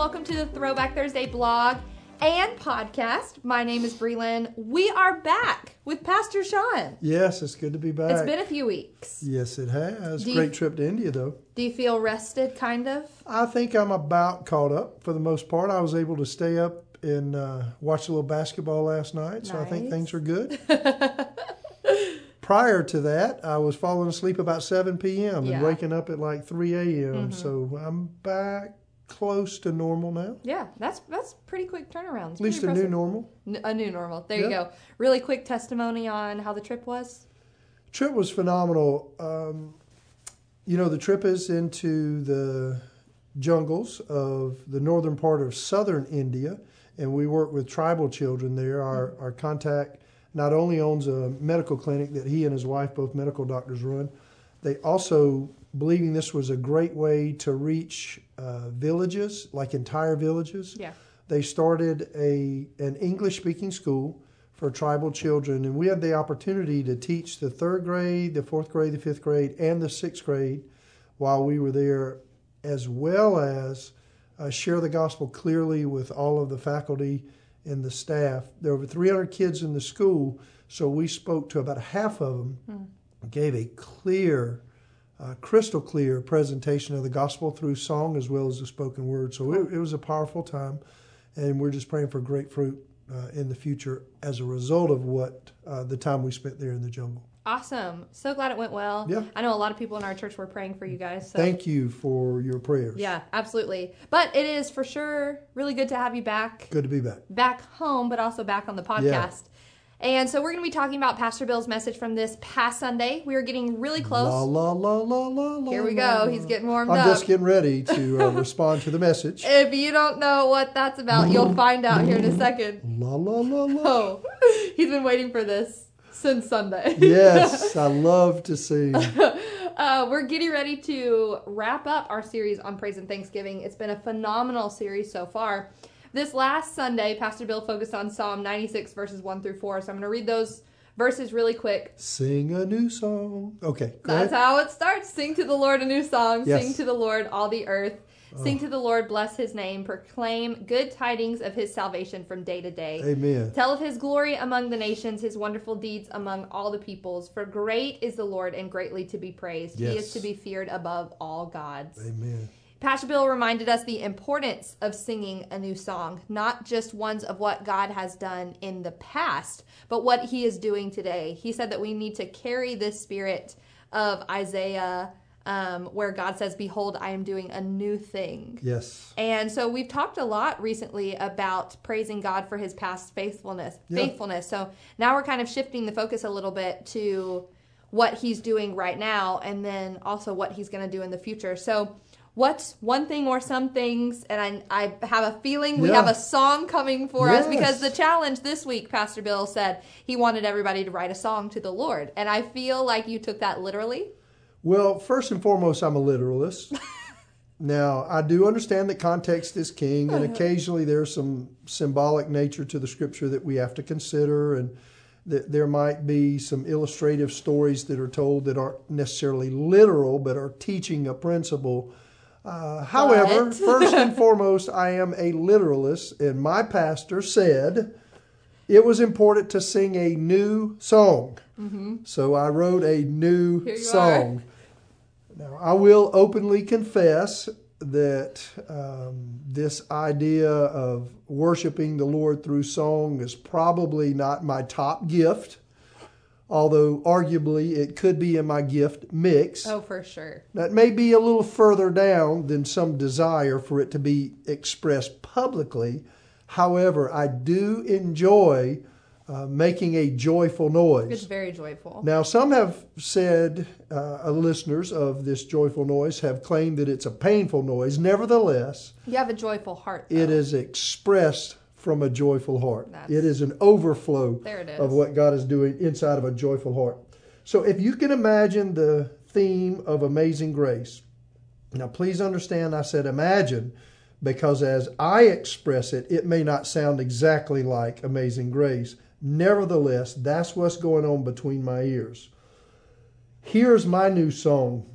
welcome to the Throwback Thursday blog and podcast. My name is Breland. We are back with Pastor Sean. Yes, it's good to be back. It's been a few weeks. yes, it has. Do you- Great trip to India, though. Do you feel rested, kind of? I think I'm about caught up for the most part. I was able to stay up and uh, watch a little basketball last night, so I think things are good. Prior to that, I was falling asleep about 7 p.m. Yeah. and waking up at like 3 a.m. So I'm back close to normal now. Yeah, that's that's pretty quick turnaround. It's At least a new normal. N- a new normal. There you go. Really quick testimony on how the trip was. Trip was phenomenal. Um, you know, the trip is into the jungles of the northern part of southern India, and we work with tribal children there. Our, our contact not only owns a medical clinic that he and his wife, both medical doctors, run, they also, believing this was a great way to reach uh, villages, like entire villages, Yeah. they started a an English speaking school for tribal children, and we had the opportunity to teach the third grade, the fourth grade, the fifth grade, and the sixth grade while we were there, as well as uh, share the gospel clearly with all of the faculty and the staff. There were over 300 kids in the school, so we spoke to about half of them, gave a clear uh, crystal clear presentation of the gospel through song as well as the spoken word. So it, it was a powerful time, and we're just praying for great fruit uh, in the future as a result of what uh, the time we spent there in the jungle. Awesome. So glad it went well. Yeah. I know a lot of people in our church were praying for you guys. So. Thank you for your prayers. Yeah, absolutely. But it is for sure really good to have you back Good to be back. back home, but also back on the podcast. And so we're going to be talking about Pastor Bill's message from this past Sunday. We are getting really close. La la la la la la. Here we go. He's getting warmed I'm up. just getting ready to uh, respond to the message. If you don't know what that's about, you'll find out here in a second. La la la la. Oh, he's been waiting for this since Sunday. Yes, I love to sing. Uh, we're getting ready to wrap up our series on praise and thanksgiving. It's been a phenomenal series so far. This last Sunday, Pastor Bill focused on Psalm 96, verses 1 through 4. So I'm going to read those verses really quick. Sing a new song. Okay, That's ahead. how it starts. Sing to the Lord a new song. Yes. Oh. Sing to the Lord all the earth. Sing oh. to the Lord, bless his name. Proclaim good tidings of his salvation from day to day. Amen. Tell of his glory among the nations, his wonderful deeds among all the peoples. For great is the Lord and greatly to be praised. He is to be feared above all gods. Amen. Pastor Bill reminded us the importance of singing a new song, not just ones of what God has done in the past, but what he is doing today. He said that we need to carry this spirit of Isaiah, um, where God says, Behold, I am doing a new thing. Yes. And so we've talked a lot recently about praising God for his past faithfulness. Yeah. Faithfulness. So now we're kind of shifting the focus a little bit to what he's doing right now and then also what he's going to do in the future. So what's one thing or some things and I, I have a feeling we Yeah. have a song coming for us because the challenge this week pastor bill said he wanted everybody to write a song to the lord and i feel like you took that literally Well, first and foremost, I'm a literalist. now, I do understand that context is king, and uh-huh. occasionally there's some symbolic nature to the scripture that we have to consider, and that there might be some illustrative stories that are told that aren't necessarily literal, but are teaching a principle. Uh, however, first and foremost, I am a literalist, and my pastor said it was important to sing a new song. So I wrote a new Mm-hmm. Song. Now, I will openly confess that um, this idea of worshiping the Lord through song is probably not my top gift, although arguably it could be in my gift mix. oh for sure That may be a little further down than some desire for it to be expressed publicly. However, I do enjoy uh, making a joyful noise. it's very joyful Now, some have said, uh, listeners of this joyful noise have claimed that it's a painful noise. Nevertheless, you have a joyful heart it though. is expressed from a joyful heart. That's- It is an overflow There it is. of what God is doing inside of a joyful heart. So, if you can imagine the theme of Amazing Grace, now please understand I said imagine because as I express it, it may not sound exactly like Amazing Grace. Nevertheless, that's what's going on between my ears. Here's my new song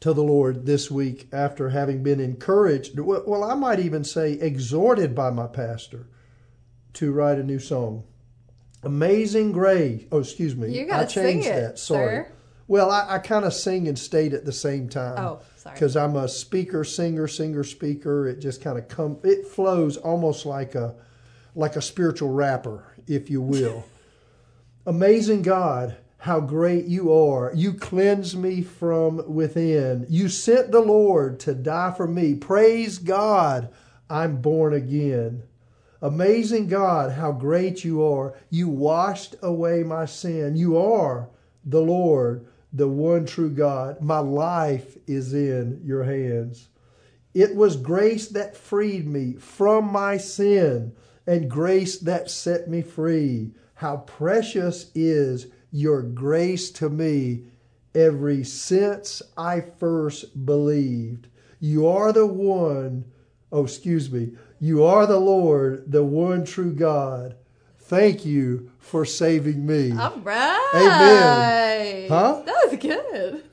to the Lord this week after having been encouraged. Well, I might even say exhorted by my pastor to write a new song. Amazing Grace. Oh, excuse me. You gotta I changed sing it, that. Sorry. sir. Well, I, I kind of sing and state at the same time. Oh, sorry. Because I'm a speaker, singer, singer, speaker. It just kind of come. It flows almost like a like a spiritual rapper, if you will. Amazing God, how great you are. You cleanse me from within. You sent the Lord to die for me. Praise God, I'm born again. Amazing God, how great you are. You washed away my sin. You are the Lord, the one true God. My life is in your hands. It was grace that freed me from my sin and grace that set me free. How precious is your grace to me every since I first believed. You are the one, oh, excuse me, you are the Lord, the one true God. Thank you for saving me. All right. Amen. Huh? That was good.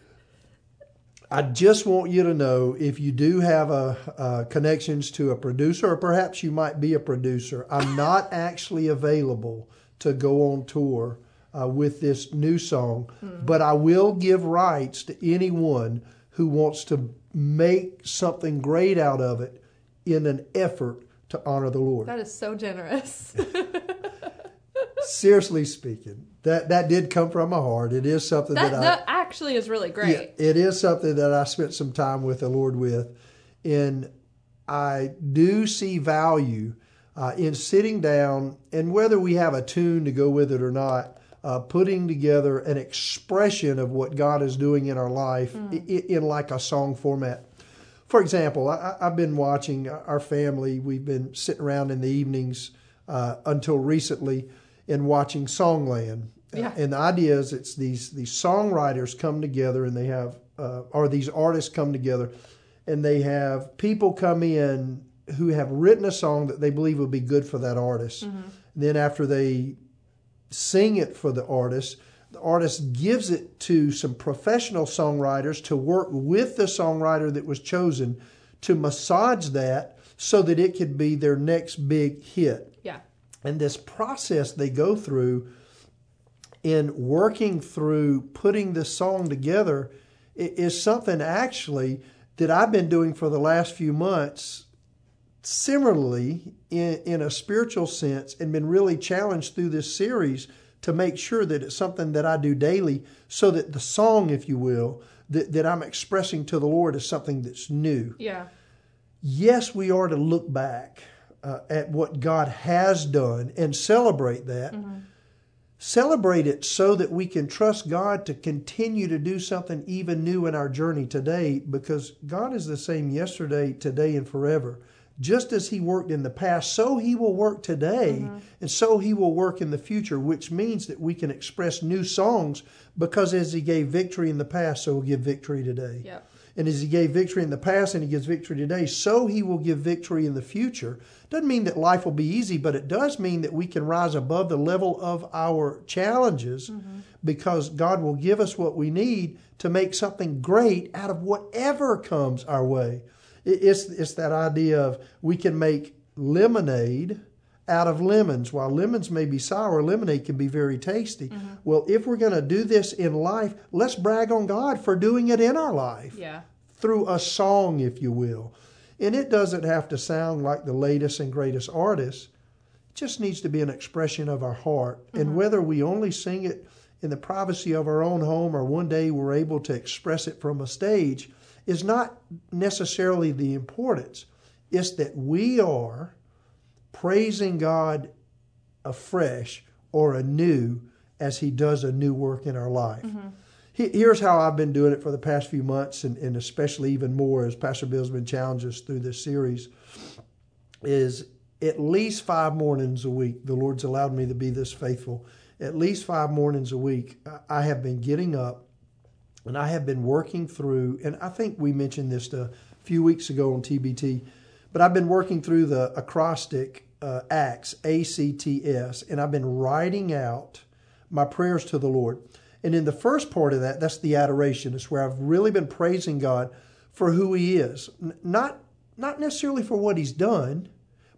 I just want you to know if you do have a, uh, connections to a producer, or perhaps you might be a producer, I'm not actually available to go on tour uh, with this new song, but I will give rights to anyone who wants to make something great out of it in an effort to honor the Lord. That is so generous. Seriously speaking, that that did come from my heart. It is something that that, I that actually is really great. Yeah, it is something that I spent some time with the Lord with, and I do see value uh, in sitting down and whether we have a tune to go with it or not, uh, putting together an expression of what God is doing in our life i in, like a song format. For example, I, I've been watching our family. We've been sitting around in the evenings uh, until recently and watching Songland. Yeah. And the idea is it's these these songwriters come together and they have uh, or these artists come together and they have people come in who have written a song that they believe would be good for that artist. Then after they sing it for the artist, the artist gives it to some professional songwriters to work with the songwriter that was chosen to massage that so that it could be their next big hit. Yeah. And this process they go through in working through putting this song together is something actually that I've been doing for the last few months similarly in, in a spiritual sense and been really challenged through this series to make sure that it's something that I do daily so that the song, if you will, that, that I'm expressing to the Lord is something that's new Yeah. yes, we are to look back uh, at what God has done and celebrate that. Celebrate it so that we can trust God to continue to do something even new in our journey today because God is the same yesterday, today, and forever. Just as He worked in the past, so He will work today, mm-hmm. and so He will work in the future, which means that we can express new songs because as He gave victory in the past, so He'll give victory today. Yep. And as he gave victory in the past and he gives victory today, so he will give victory in the future. Doesn't mean that life will be easy, but it does mean that we can rise above the level of our challenges mm-hmm. because God will give us what we need to make something great out of whatever comes our way. It- It's, it's that idea of we can make lemonade out of lemons. While lemons may be sour, lemonade can be very tasty. Mm-hmm. Well, if we're going to do this in life, let's brag on God for doing it in our life Yeah. through a song, if you will. And it doesn't have to sound like the latest and greatest artist. It just needs to be an expression of our heart. And mm-hmm. whether we only sing it in the privacy of our own home or one day we're able to express it from a stage is not necessarily the importance. It's that we are praising God afresh or anew as He does a new work in our life. Mm-hmm. He- Here's how I've been doing it for the past few months, and, and especially even more as Pastor Bill's been challenged us through this series, is at least five mornings a week. The Lord's allowed me to be this faithful. At least five mornings a week, I have been getting up and I have been working through, and I think we mentioned this a few weeks ago on TBT, but I've been working through the acrostic uh, ACTS, A C T S, and I've been writing out my prayers to the Lord. And in the first part of that, that's the adoration. It's where I've really been praising God for who He is, N- not not necessarily for what He's done,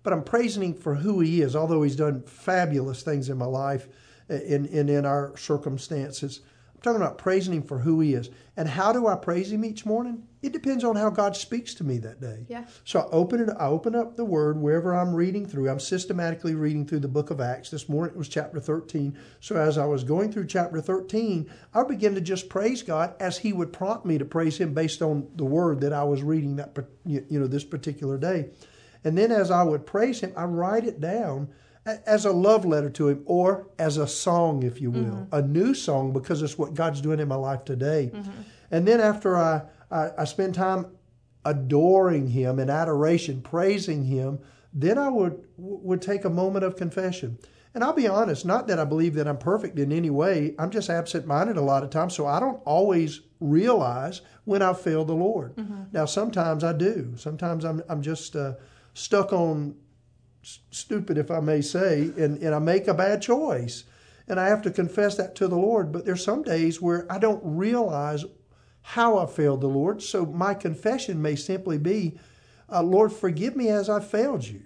but I'm praising Him for who He is. Although He's done fabulous things in my life, in in, in our circumstances, I'm talking about praising Him for who He is. And how do I praise Him each morning? It depends on how God speaks to me that day. Yeah. So I open it. I open up the Word wherever I'm reading through. I'm systematically reading through the Book of Acts. This morning it was chapter 13. So as I was going through chapter 13, I began to just praise God as He would prompt me to praise Him based on the Word that I was reading that you know this particular day. And then as I would praise Him, I write it down as a love letter to Him or as a song, if you will, mm-hmm. a new song because it's what God's doing in my life today. Mm-hmm. And then after I, I, I spend time adoring him in adoration, praising him, then I would would take a moment of confession. And I'll be honest, not that I believe that I'm perfect in any way. I'm just absent-minded a lot of times, so I don't always realize when I've failed the Lord. Mm-hmm. Now, sometimes I do. Sometimes I'm I'm just uh, stuck on stupid, if I may say, and, and I make a bad choice. And I have to confess that to the Lord. But there's some days where I don't realize how I failed the Lord. So my confession may simply be, uh, Lord, forgive me as I failed you.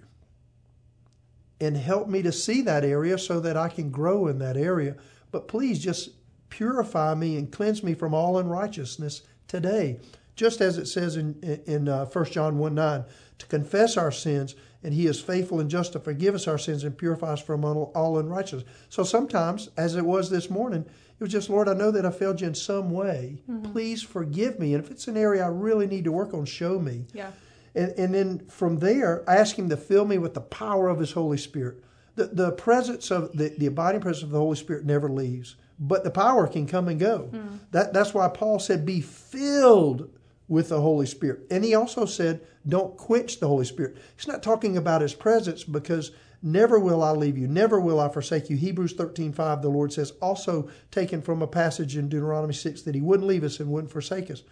And help me to see that area so that I can grow in that area. But please just purify me and cleanse me from all unrighteousness today. Just as it says in, in uh, 1 John 1 9, to confess our sins, and he is faithful and just to forgive us our sins and purify us from all, unrighteousness. So sometimes, as it was this morning, it was just, Lord, I know that I failed you in some way. Please forgive me. And if it's an area I really need to work on, show me. Yeah. And, and then from there, I ask Him to fill me with the power of His Holy Spirit. The, the presence of the, the abiding presence of the Holy Spirit never leaves, but the power can come and go. That, that's why Paul said, Be filled with the Holy Spirit. And he also said, Don't quench the Holy Spirit. He's not talking about His presence because never will I leave you, never will I forsake you. Hebrews 13 5, the Lord says, also taken from a passage in Deuteronomy 6 that He wouldn't leave us and wouldn't forsake us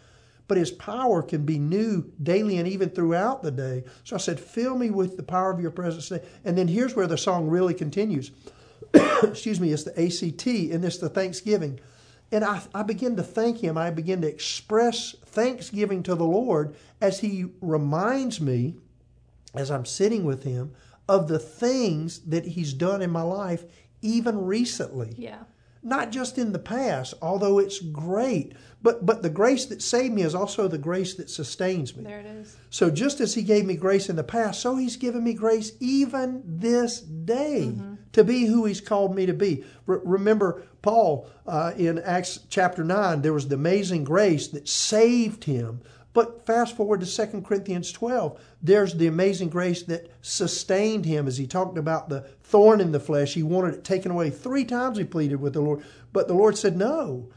but his power can be new daily and even throughout the day. So I said, Fill me with the power of your presence. And then here's where the song really continues. Excuse me, it's the ACT and it's the Thanksgiving. And I, I begin to thank him. I begin to express thanksgiving to the Lord as he reminds me, as I'm sitting with him, of the things that he's done in my life, even recently Yeah. not just in the past, although it's great, but but the grace that saved me is also the grace that sustains me. There it is. So just as he gave me grace in the past, so he's given me grace even this day mm-hmm. to be who he's called me to be. Re- remember Paul uh, in Acts chapter 9, there was the amazing grace that saved him. But fast forward to 2 Corinthians 12, there's the amazing grace that sustained him as he talked about the thorn in the flesh. He wanted it taken away. Three times he pleaded with the Lord, but the Lord said no.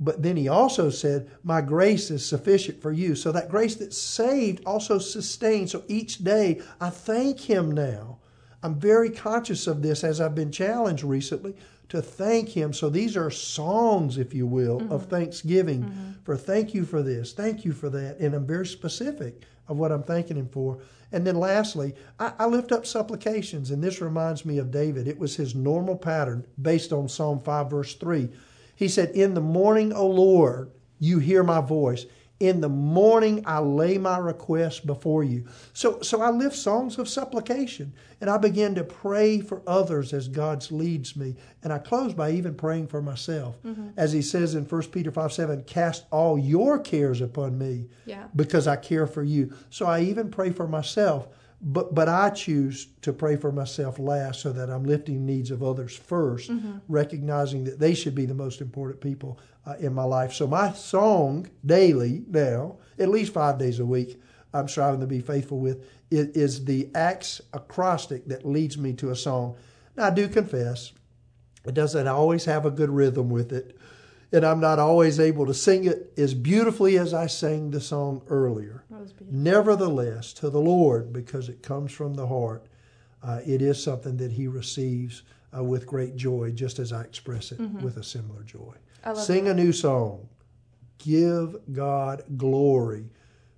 But then he also said, My grace is sufficient for you. So that grace that saved also sustained. So each day I thank him now. I'm very conscious of this as I've been challenged recently to thank him. So these are songs, if you will, of mm-hmm. thanksgiving mm-hmm. for thank you for this, thank you for that. And I'm very specific of what I'm thanking him for. And then lastly, I, I lift up supplications. And this reminds me of David. It was his normal pattern based on Psalm 5, verse 3. He said, In the morning, O Lord, you hear my voice. In the morning, I lay my request before you. So, so I lift songs of supplication and I begin to pray for others as God leads me. And I close by even praying for myself. Mm-hmm. As he says in 1 Peter 5 7, cast all your cares upon me Yeah. because I care for you. So I even pray for myself, but but I choose to pray for myself last so that I'm lifting needs of others 1st recognizing that they should be the most important people uh, in my life. So my song daily now, at least five days a week, I'm striving to be faithful with, is, is the Acts acrostic that leads me to a song. Now I do confess, it doesn't always have a good rhythm with it and I'm not always able to sing it as beautifully as I sang the song earlier. That. Nevertheless, to the Lord, because it comes from the heart, uh, it is something that He receives uh, with great joy, just as I express it with a similar joy. Sing a new song. Give God glory,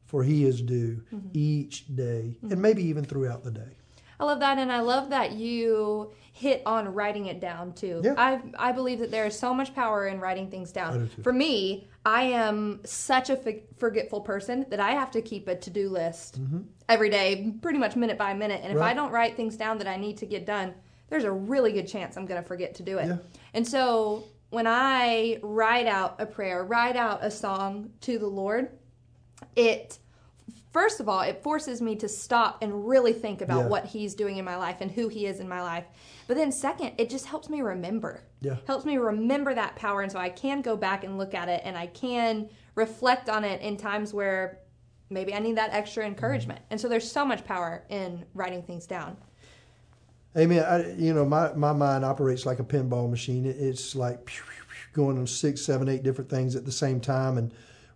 for He is due each day, and maybe even throughout the day. I love that, and I love that you hit on writing it down too. Yeah. I I believe that there is so much power in writing things down. do. For me, I am such a forgetful person that I have to keep a to do list every day, pretty much minute by minute. And if Mm-hmm. I don't write things down that I need to get done, there's a really good chance I'm going to forget to do it. Yeah. And so when I write out a prayer, write out a song to the Lord, it first of all it forces me to stop and really think about Yeah. what he's doing in my life and who he is in my life but then second it just helps me remember Yeah. helps me remember that power and so i can go back and look at it and i can reflect on it in times where maybe i need that extra encouragement and so there's so much power in writing things down Amen. I, you know, my, my mind operates like a pinball machine. It's like going on six, seven, eight different things at the same time. And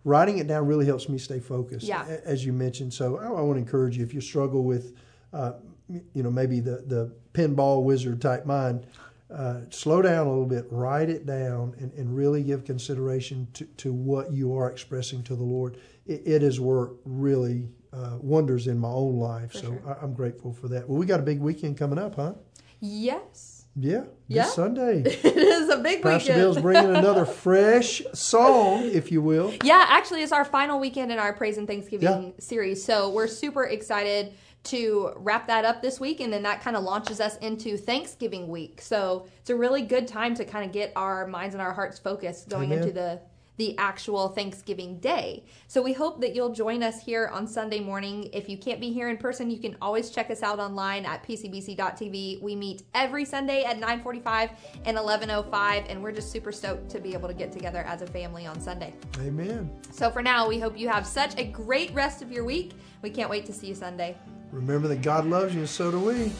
writing it down really helps me stay focused, Yeah. as you mentioned. So I, I want to encourage you if you struggle with, uh, you know, maybe the, the pinball wizard type mind, uh, slow down a little bit, write it down, and, and really give consideration to, to what you are expressing to the Lord. It, it has worked really uh, wonders in my own life. For so sure. I, I'm grateful for that. Well, we got a big weekend coming up, huh? yes Yeah, Yeah. this Sunday. it is a big Pastor weekend Bill's bringing another fresh song, if you will. Yeah, actually, it's our final weekend in our Praise and Thanksgiving Yeah. series. So we're super excited to wrap that up this week, and then that kind of launches us into Thanksgiving week. So it's a really good time to kind of get our minds and our hearts focused going Amen. into the the actual Thanksgiving day. So we hope that you'll join us here on Sunday morning. If you can't be here in person, you can always check us out online at pcbc.tv. We meet every Sunday at 9:45 and 11:05 and we're just super stoked to be able to get together as a family on Sunday. Amen. So for now, we hope you have such a great rest of your week. We can't wait to see you Sunday. Remember that God loves you, and so do we.